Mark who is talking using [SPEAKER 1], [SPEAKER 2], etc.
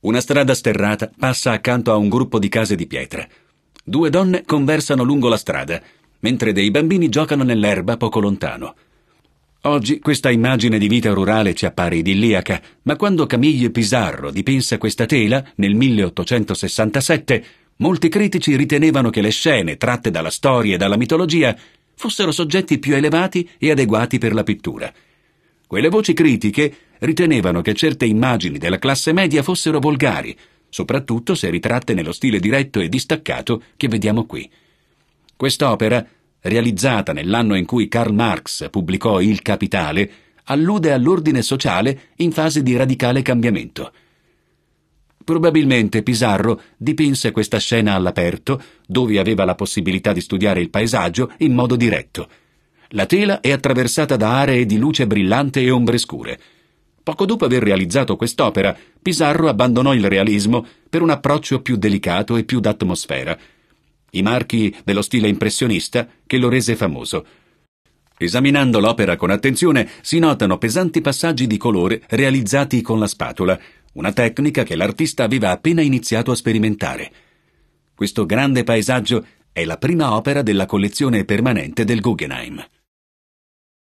[SPEAKER 1] Una strada sterrata passa accanto a un gruppo di case di pietra. Due donne conversano lungo la strada, mentre dei bambini giocano nell'erba poco lontano. Oggi questa immagine di vita rurale ci appare idilliaca, ma quando Camille Pizarro dipinse questa tela nel 1867, molti critici ritenevano che le scene tratte dalla storia e dalla mitologia fossero soggetti più elevati e adeguati per la pittura. Quelle voci critiche ritenevano che certe immagini della classe media fossero volgari, soprattutto se ritratte nello stile diretto e distaccato che vediamo qui. Quest'opera, realizzata nell'anno in cui Karl Marx pubblicò Il Capitale, allude all'ordine sociale in fase di radicale cambiamento. Probabilmente Pizarro dipinse questa scena all'aperto, dove aveva la possibilità di studiare il paesaggio in modo diretto. La tela è attraversata da aree di luce brillante e ombre scure. Poco dopo aver realizzato quest'opera, Pizarro abbandonò il realismo per un approccio più delicato e più d'atmosfera, i marchi dello stile impressionista che lo rese famoso. Esaminando l'opera con attenzione si notano pesanti passaggi di colore realizzati con la spatola, una tecnica che l'artista aveva appena iniziato a sperimentare. Questo grande paesaggio è la prima opera della collezione permanente del Guggenheim.